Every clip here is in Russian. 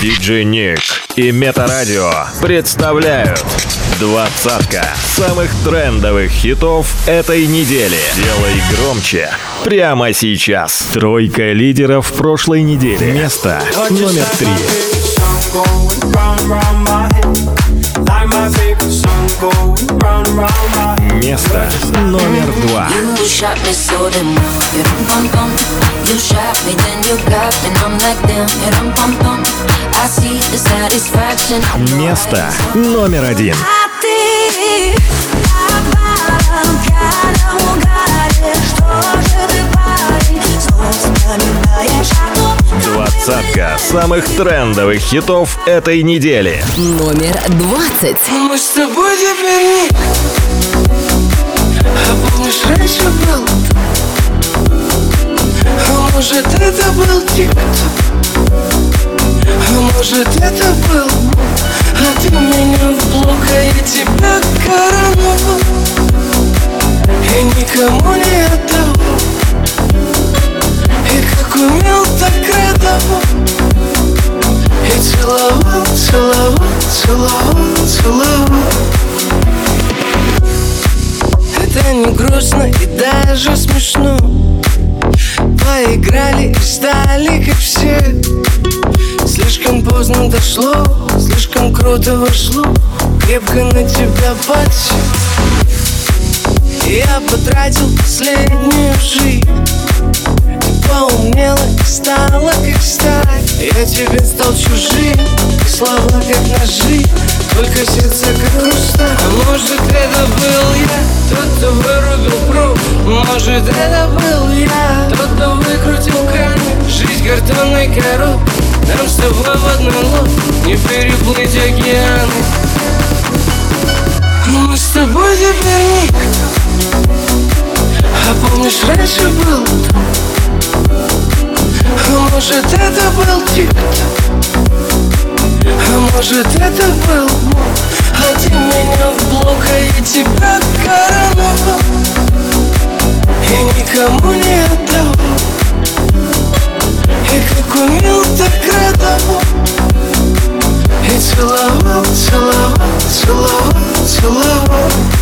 Диджей Ник и Метарадио представляют двадцатка самых трендовых хитов этой недели. Делай громче прямо сейчас. Тройка лидеров прошлой недели. Место номер три. Место номер два. Место номер один. Двадцатка самых трендовых хитов этой недели. Номер двадцать. Мы с тобой теперь А помнишь, раньше был? А может, это был тик-ток А может, это был А ты меня в блок, а я тебя короновал И никому не отдавал И как умел, так радовал И целовал, целовал, целовал, целовал Это не грустно и даже смешно. Поиграли и стали как все. Слишком поздно дошло, слишком круто вошло. Крепко на тебя подсел. Я потратил последнюю жизнь. Поумнела и стала как сталь. Я тебе стал чужим, и слова как ножи. Только сердце как хрусталь А может это был я, тот, кто вырубил пруд. Может это был я, тот, кто выкрутил краны Жизнь картонной коробкой нам с тобой в одной лодке Не переплыть океаны. Но мы с тобой теперь никто. А помнишь, раньше был А может, это был тик-ток? А может, это был мой Ты меня в блок, а я тебя короновал И никому не отдавал и как умел, так радовал И целовал, целовал, целовал, целовал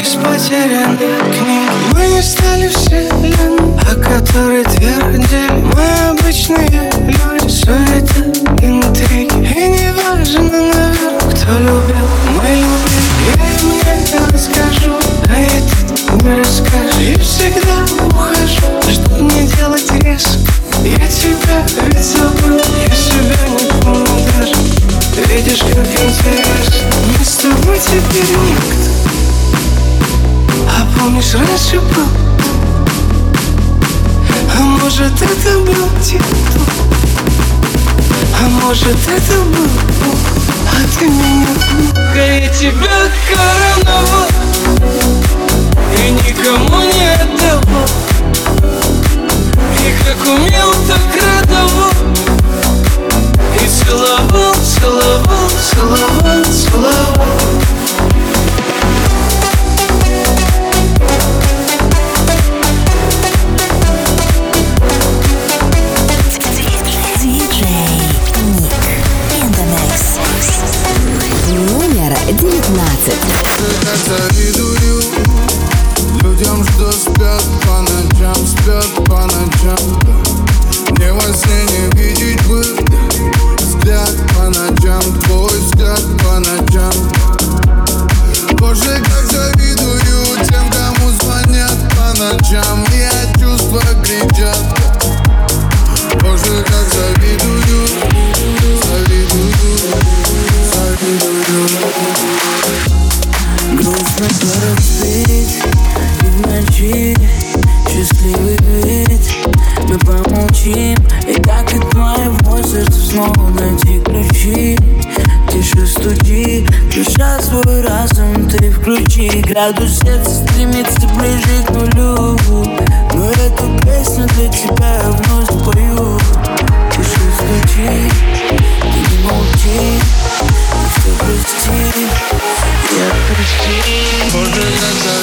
из потерянных книг Мы не стали вселенной, о которой твердили. Мы обычные люди, это интриги И не важно, наверное, кто любил, мы любим. Я им не расскажу, а это не расскажешь. И всегда ухожу, чтобы не делать резко Я тебя ведь забыл, я себя не помню даже. Видишь, как интересно. Мы с тобой теперь никто помнишь, раньше был А может, это был титул А может, это был Бог? А ты меня А я тебя короновал. И никому не отдавал. И как умел, так радовал. И целовал, целовал, целовал, целовал что спят по ночам, спят по ночам. Да. Мне во сне не видеть бы Взгляд по ночам, твой взгляд по ночам. Боже, как завидую тем, кому звонят по ночам И от чувства кричат. Боже, как завидую, завидую, завидую. Грустно И причине Счастливый вид. Мы помолчим И как и твоего сердца снова найти ключи. Тише стучи Душа свой разум ты включи. Градус сердца стремится ближе к нулю. Но эту песню для тебя вновь пою Тише стучи Ты не молчи Ты все прости. Я прости. Боже, назад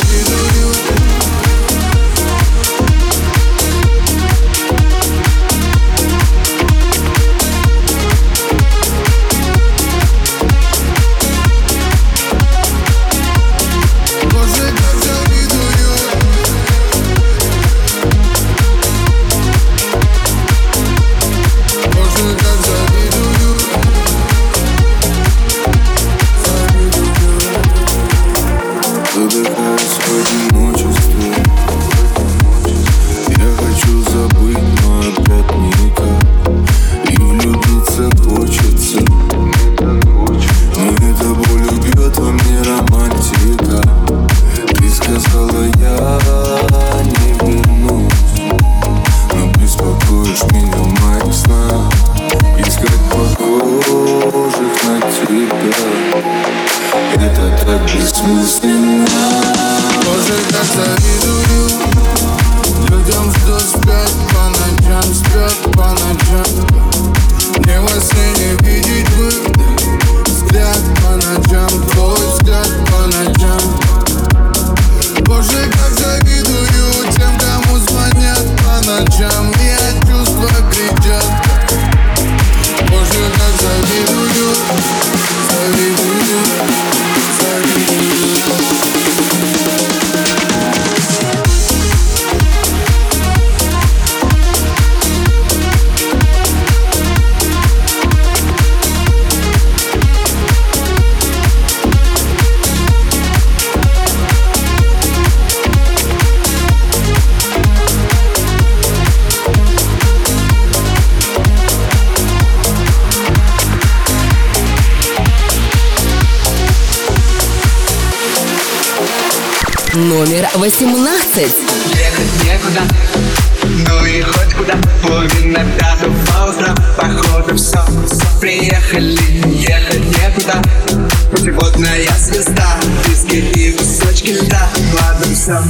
все Приехали, ехать некуда. Путеводная звезда, диски и кусочки льда. Ладно, все,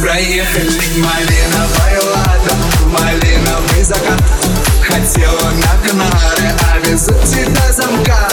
проехали Малиновая лада, малиновый закат. Хотела на Канары, а везут тебя замка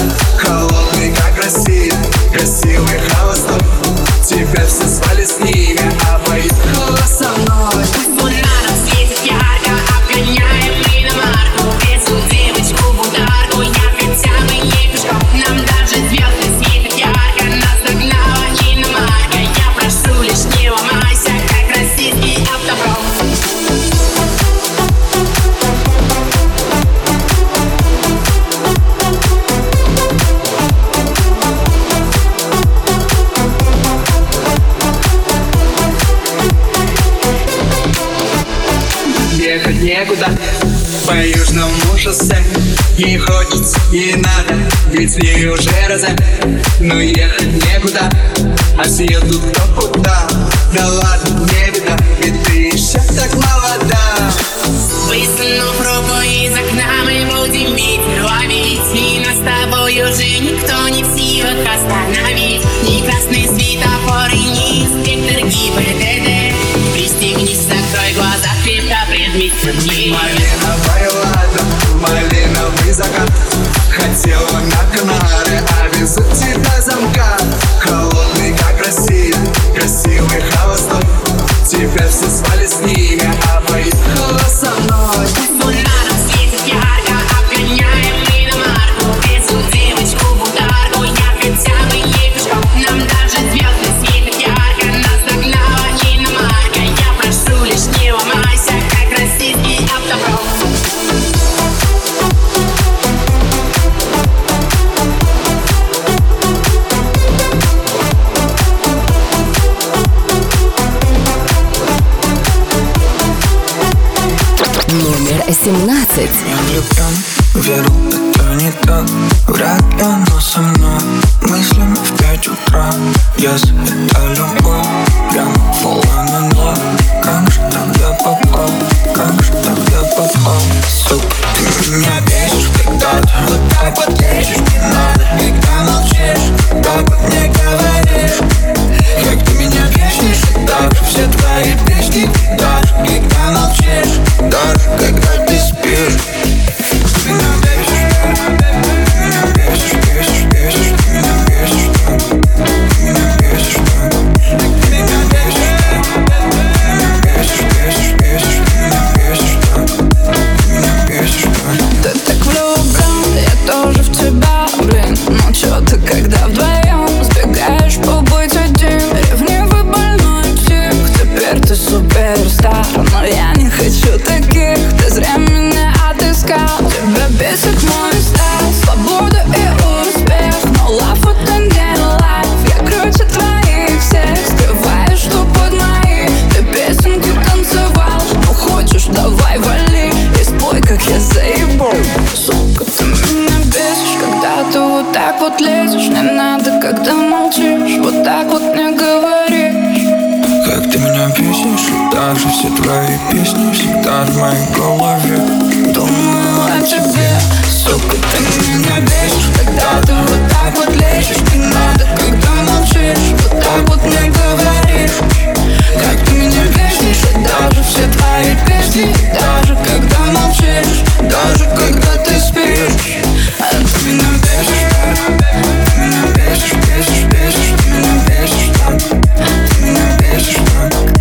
ей надо, ведь в ней уже розе Но ехать некуда, а все кто куда. Да ладно, не беда, ведь ты еще так молода. Высунув руку из окна, мы будем ветер ловить. И нас с тобой уже никто не в силах остановить. Ни красный светофор и ни инспектор ГИБДД. Пристегнись, закрой глаза, крепко предмись мне Малиновая лада, малиновый закат Хотела на Канары, а везут тебя замка. Холодный, как Россия, красивый холостой Теперь все спали также все твои песни Всегда в моей голове. Думаю о тебе Сука, ты меня бесишь. Когда ты вот так вот лезешь Не надо, когда молчишь. Вот так вот не говоришь Как ты меня бесишь. Даже все твои песни Даже когда молчишь Даже когда ты спишь. А ты меня бесишь Ты меня бесишь, бесишь, бесишь Ты меня бесишь так Ты меня бесишь так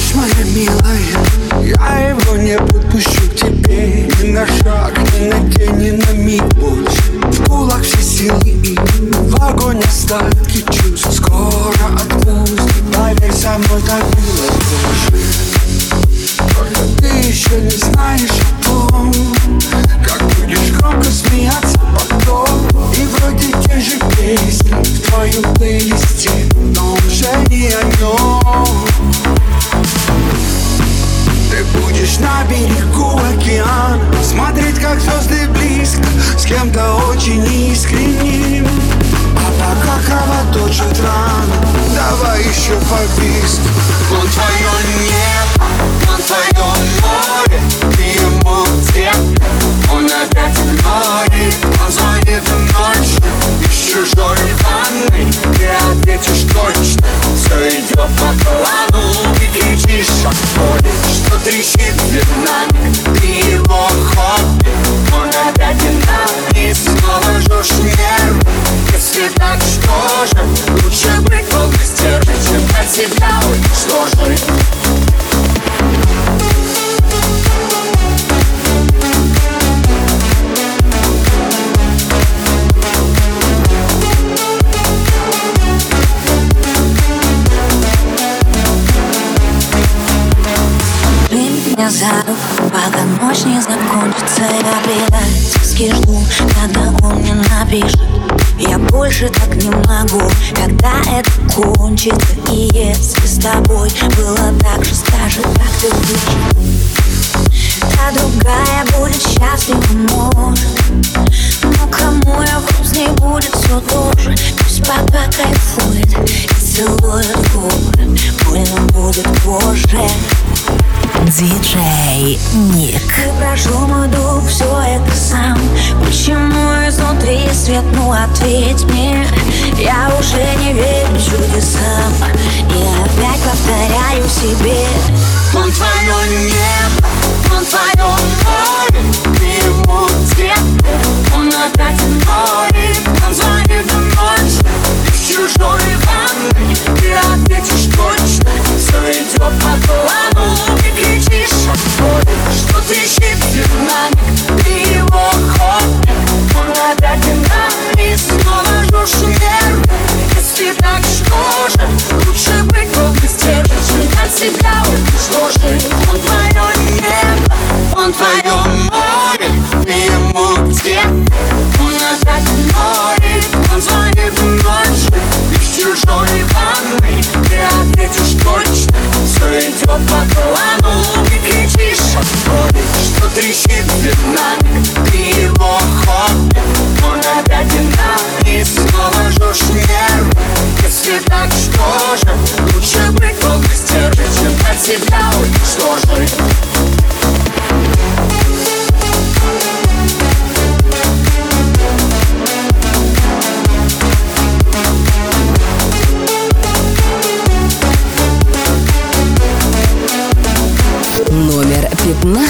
Дочь моя милая, я его не подпущу к тебе Ни на шаг, ни на день, ни на миг больше. в кулак все силы и в огонь остатки чувств. Скоро отпусти, поверь, со мной так было тоже. Только ты еще не знаешь о том Как будешь громко смеяться потом. И вроде те же песни в твоем плейлисте Но уже не о нем ты будешь на берегу океана Смотреть, как звезды близко С кем-то очень искренним А пока кровоточит рано Давай еще побиск Он твое небо, он твое море Ты ему где? Он опять игнорит Он звонит ночью Из чужой ванной Ты ответишь кончится И если с тобой было так же, скажи, как ты выжил Та другая будет счастлива, может. Но кому я вру, с ней будет все тоже. Пусть пока кайфует и целует губы Больно будет позже. Диджей Ник. Ты прошел мой дух, все это сам. Почему изнутри свет, ну ответь мне. Я уже не верю чудесам И опять повторяю себе. Он твое небо, он твое море. Ты ему где? Он опять игнорит Он звонит ночью Из чужой ванной. Ты ответишь точно Все идет по плану. Ты кричишь боли Что трещит динамик Ты его хобби Он опять динамит Снова жжешь нервы Если так, что же Лучше быть в области. Чем от себя уничтожить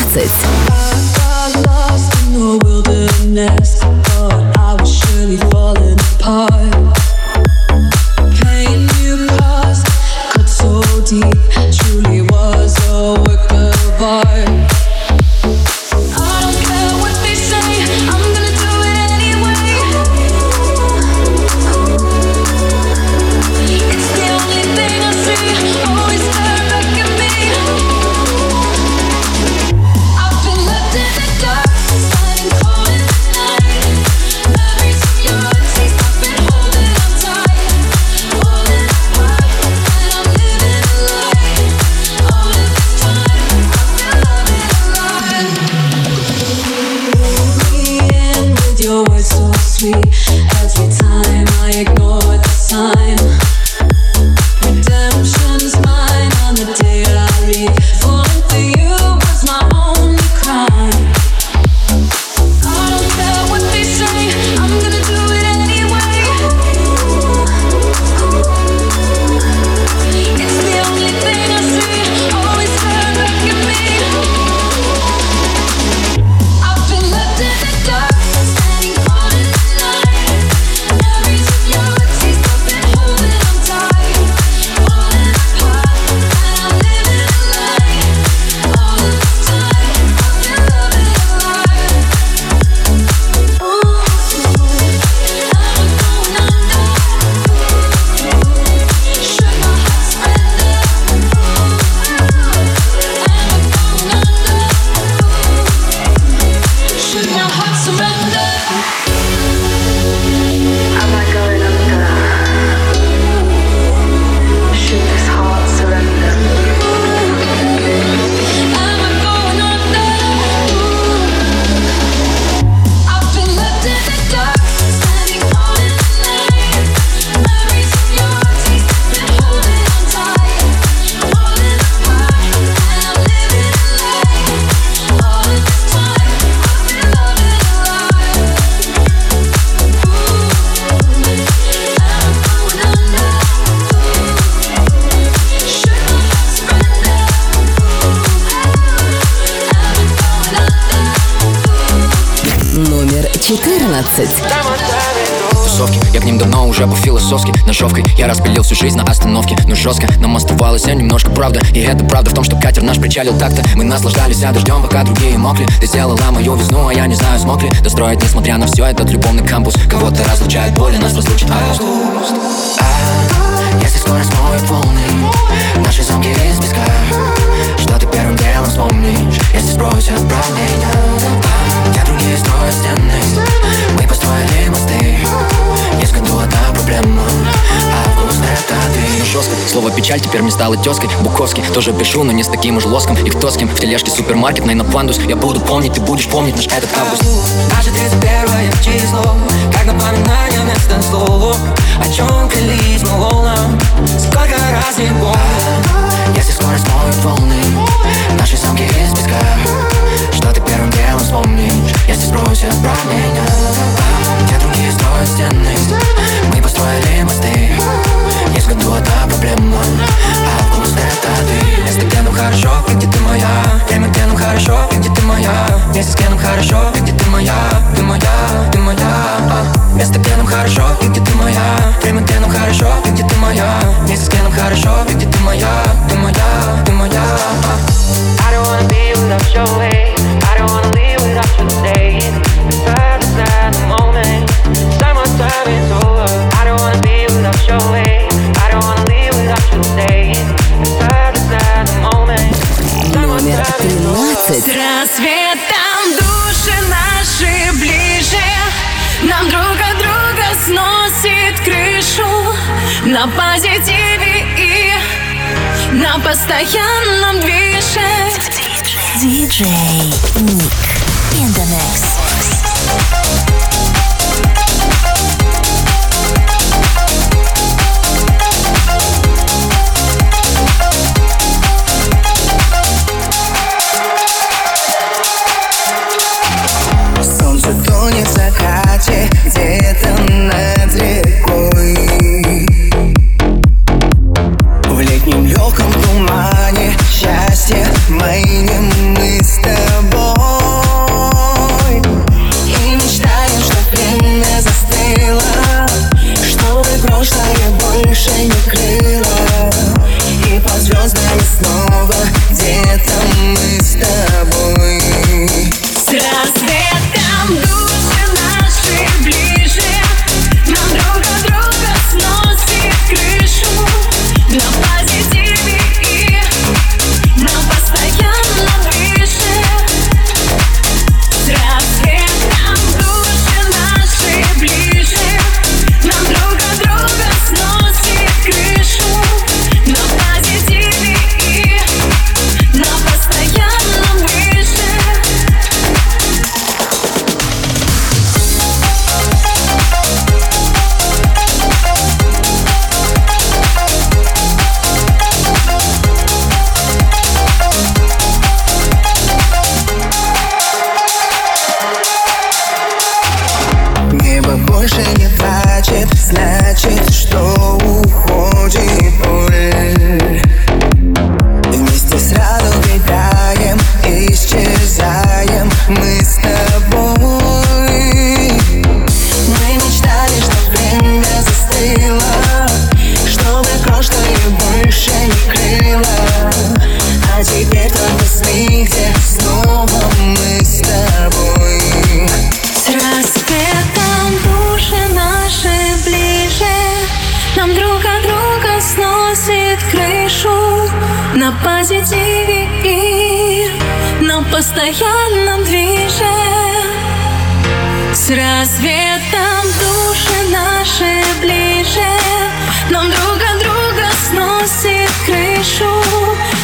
пятнадцать. Причалил так-то. Мы наслаждались а дождем, пока другие мокли. Ты сделала мою весну, а я не знаю, смог ли. Достроить, несмотря на все, этот любовный кампус Кого-то разлучает. Боли, нас разлучит август печаль теперь мне стало тезкой Буковский тоже пишу, но не с таким уж лоском. И кто с кем в тележке супермаркет, на пандус Я буду помнить, ты будешь помнить наш этот август. Наше 31 число Как напоминание вместо слов О чем клялись мы Сколько раз не помню Если скоро смоют волны Наши замки из песка. Что ты первым делом вспомнишь? Если спросят про меня. Где другие строят стены? Мы построили мосты. Есть году одна проблема. Август это ты. Место, где нам хорошо, и где ты моя? Время, где нам хорошо, и где ты моя? Месяц, где нам хорошо, и где ты моя? Ты моя, ты моя. Место, где нам хорошо, где ты моя? Время, где нам хорошо, где ты моя? Месяц, где нам хорошо, где ты моя Ты моя, ты моя I don't wanna be without your way I don't wanna leave without you today Sad, sad moment Time my time is over I don't wanna be without your way I don't wanna leave without you today Sad, sad moment Номер 13. С рассветом души наши ближе Нам друг от друга сносит крышу На позитиве на постоянном движе DJ Nick in позитиве и на постоянном движе. С рассветом души наши ближе. Нам друг от друга сносит крышу.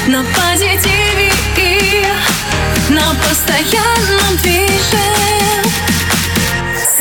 На позитиве и на постоянном движе. С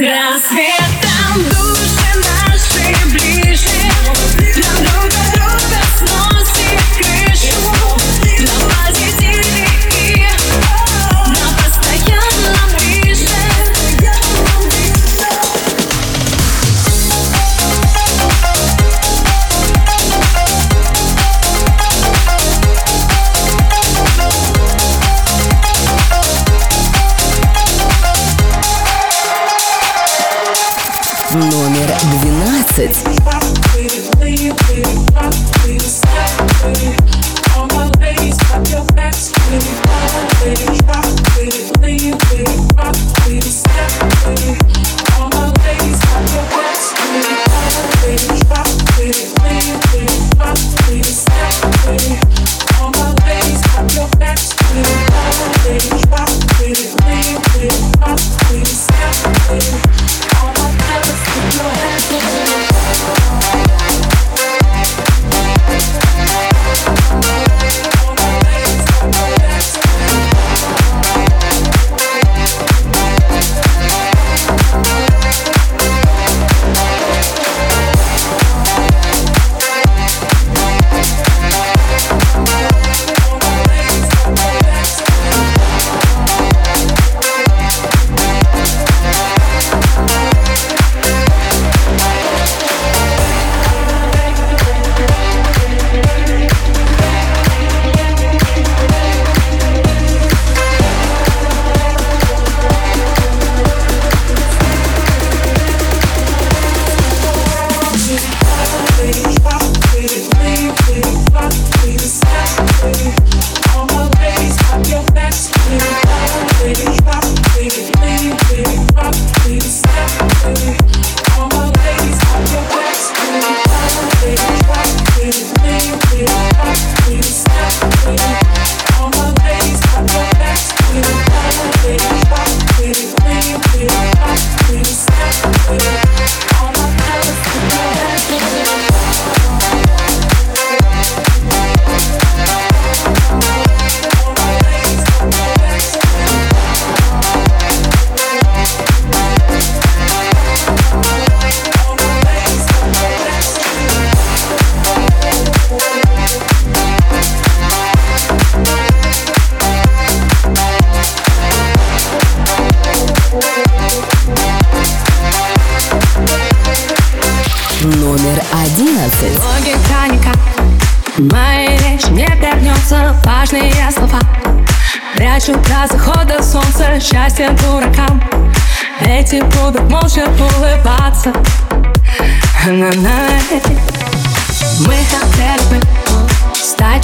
20.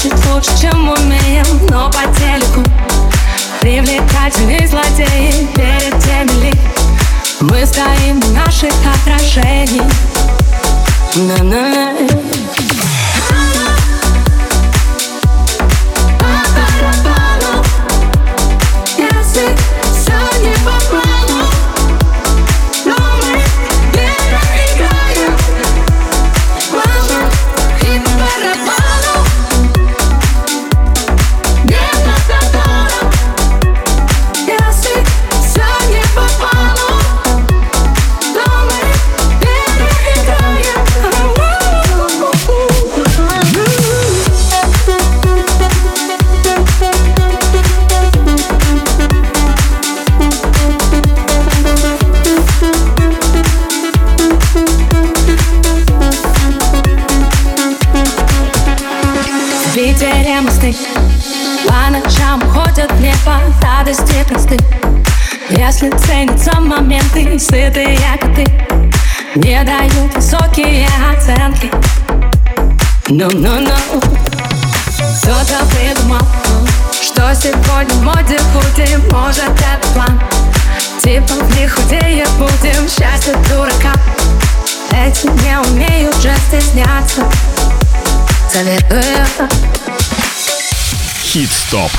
Чуть лучше, чем умеем Но по телеку привлекательные злодеи Перед теми ли. Мы стоим в наших отражений На-на-на. коты, сытые коты Не дают высокие оценки. Ну-ну-ну. Кто-то придумал, что сегодня в моде худим Может это план, типа не худее будем. Счастье дурака, эти не умеют же стесняться. Советую Хит-стоп.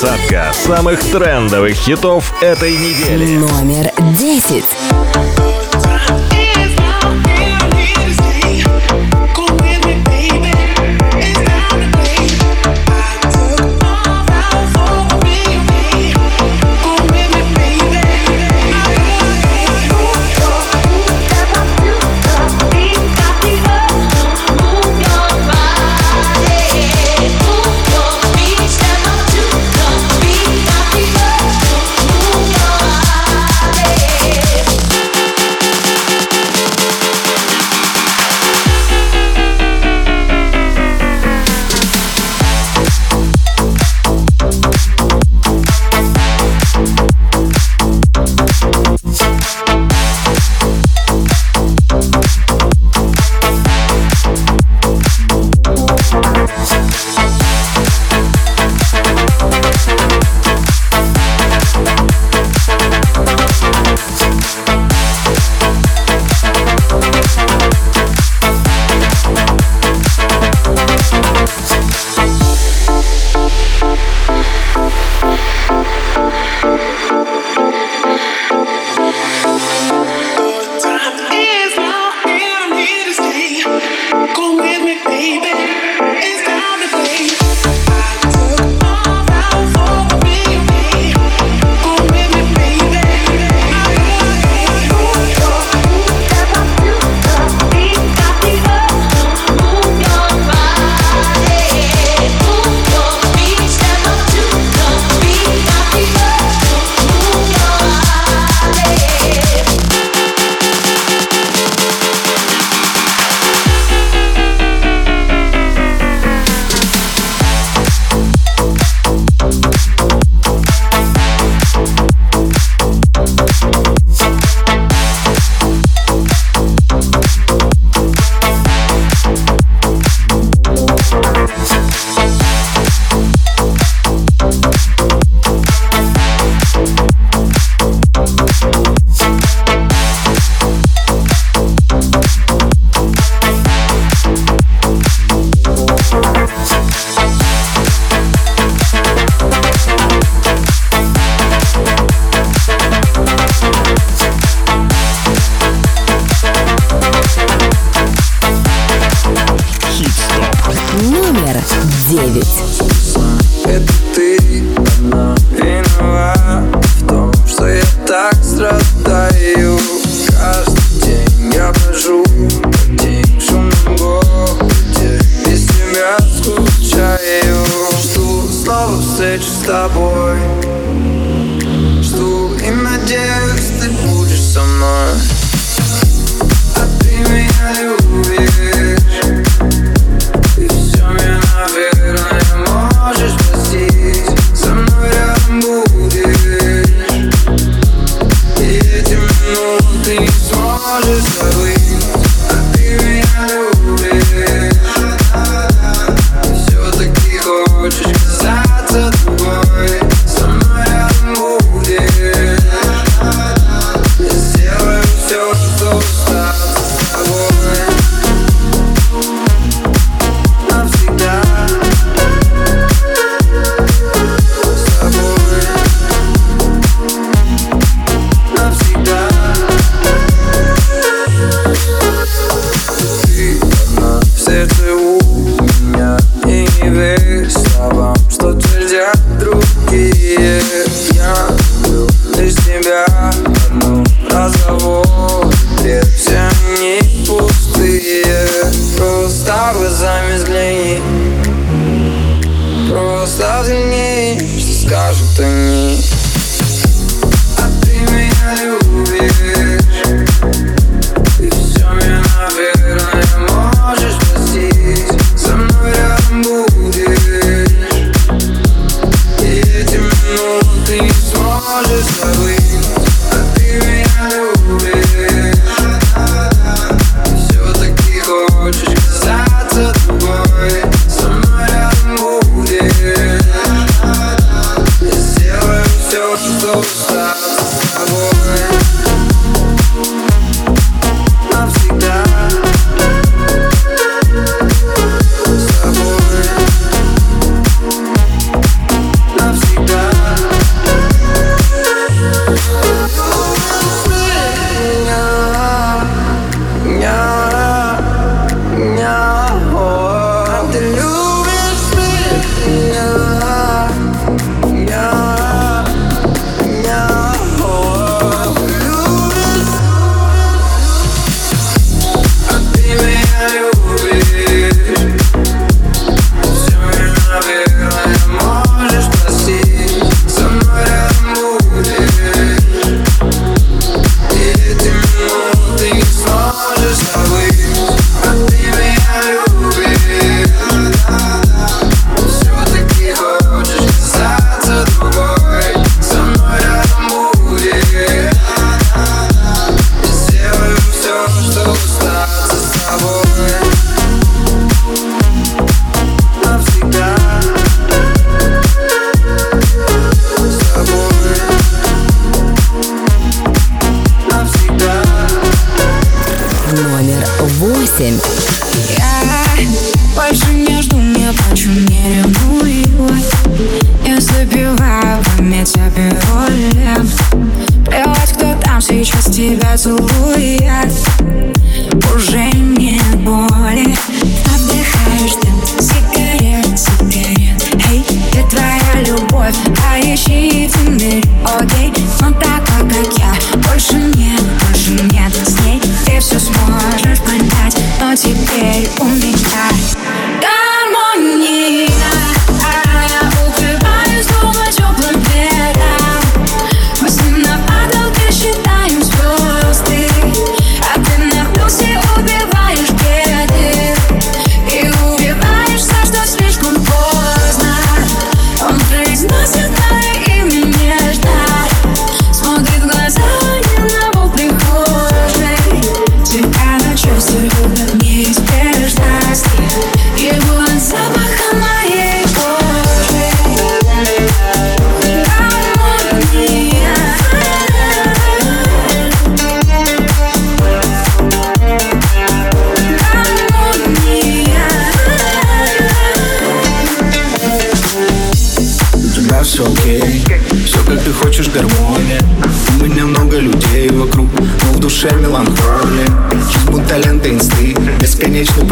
Двадцатка самых трендовых хитов этой недели. Номер десять.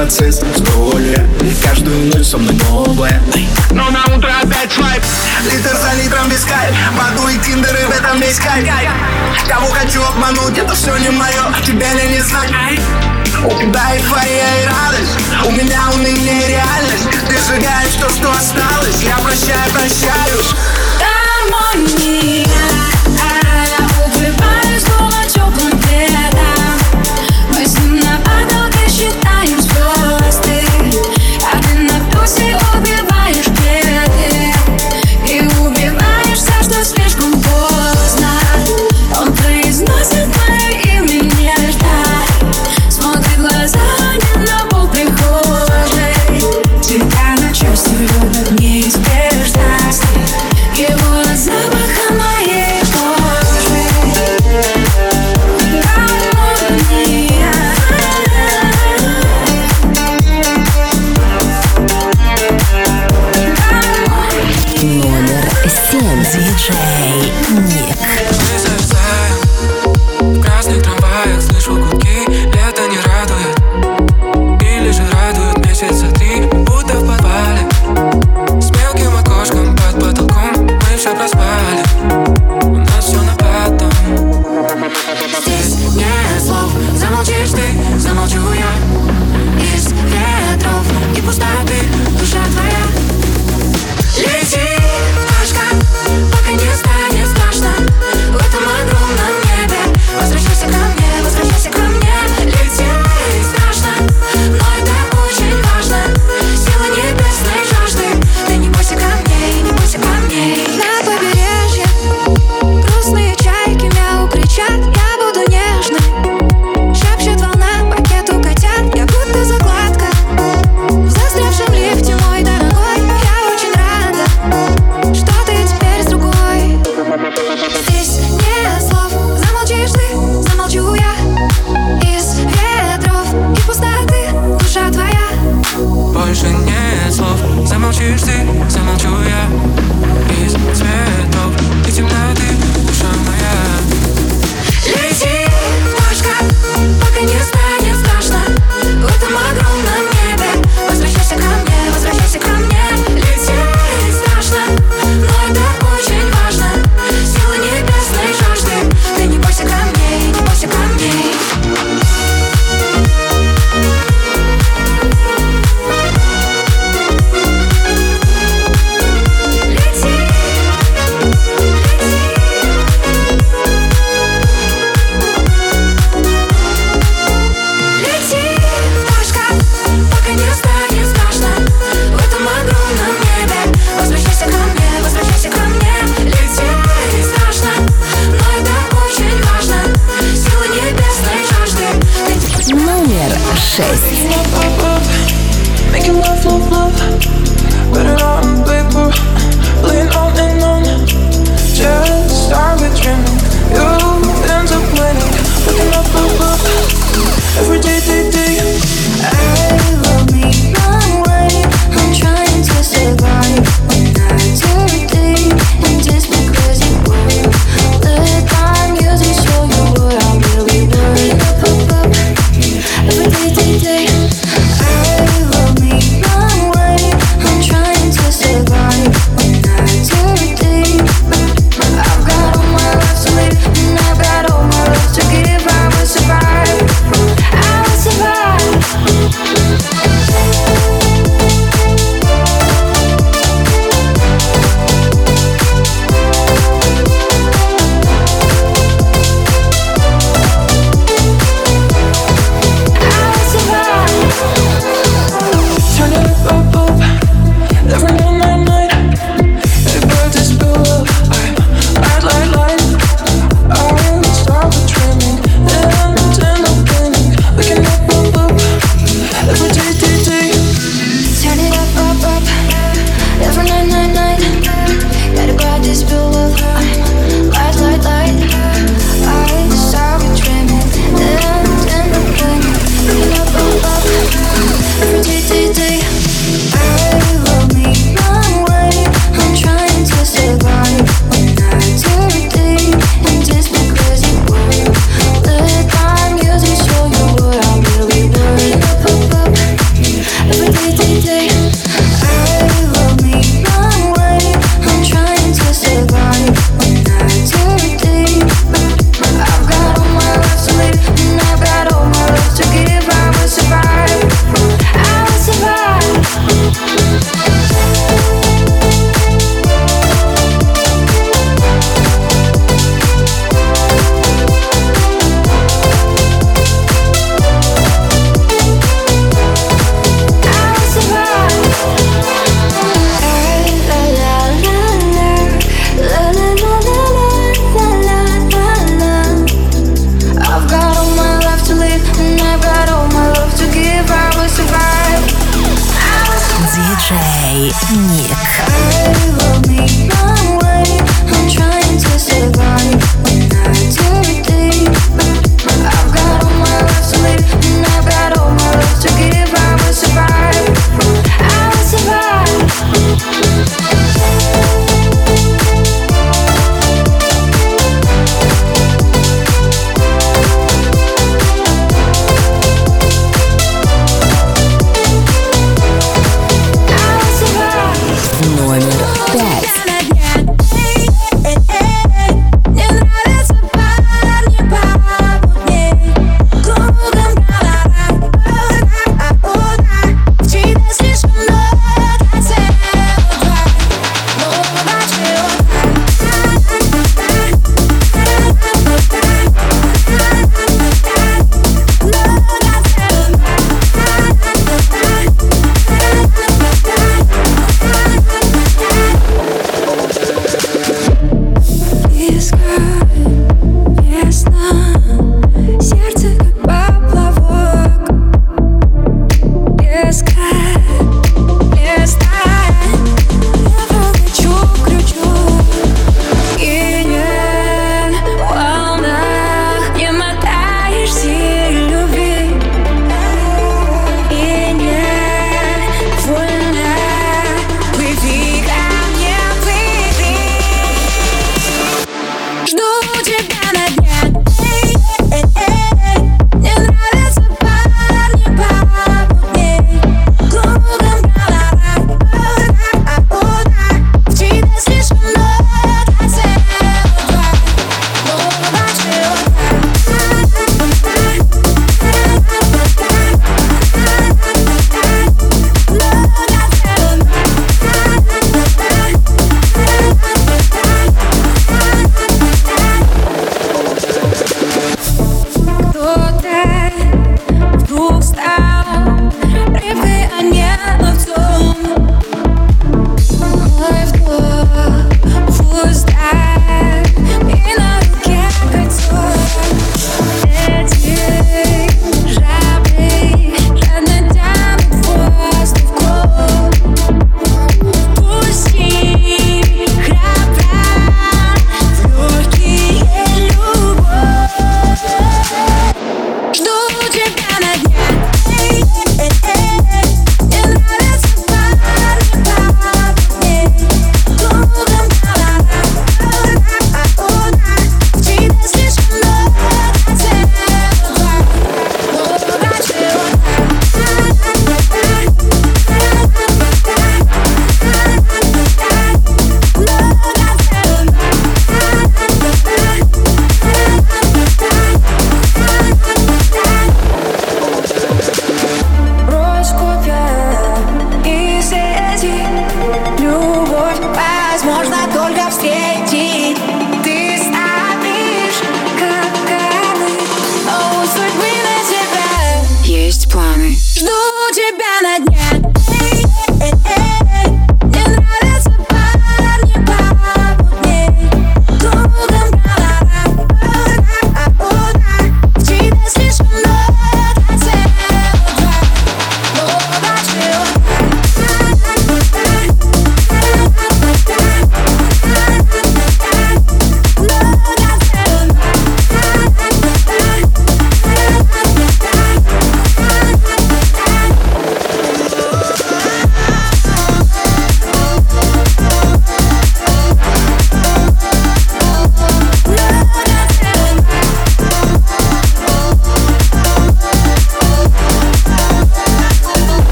процесс. С поля Каждую ночь со мной новая Но на утро опять свайп. Литр за литром без кайф Баду и тиндеры в этом весь кайф. Кого хочу обмануть, это все не мое Тебя ли не знать? Да, эйфория и радость. У меня уныние реальность. Ты сжигаешь то, что осталось. Я прощаю, прощаюсь. Гармония. Убиваю слово теплым летом Мы с ним на потолке считаем 숨어줘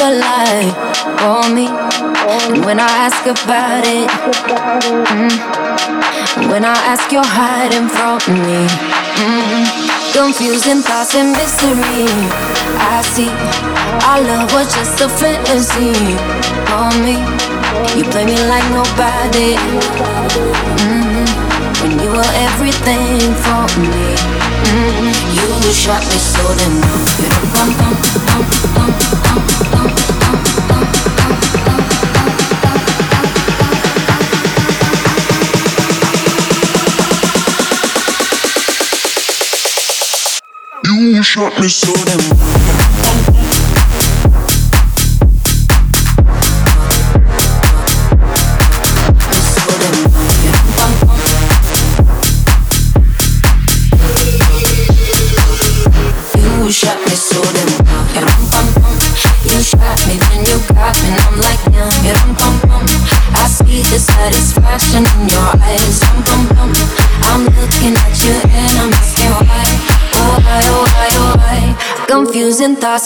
the light for me. And when I ask about it, mm, when I ask, you're hiding from me. Mm, confusing thoughts and mystery. I see our love was just a fantasy for me. You play me like nobody. Mm, when you were everything for me. Mm, you shot me so damn. you shot me so damn.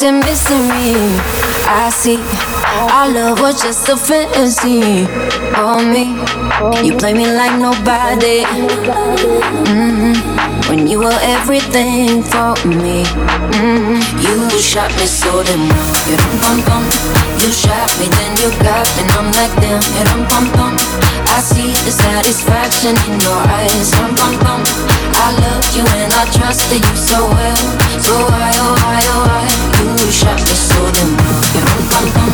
acting missing me. I see our love was just a fantasy on me. You play me like nobody. Mm-hmm. When you were everything for me. Mm-hmm. You shot me so damn. You dum. You shot me, then you got me, and I'm like damn. You dum. I see the satisfaction in your eyes. Dum pum. I love you and I trusted you so well. So why oh why oh why? You shot me so damn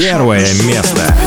первое место.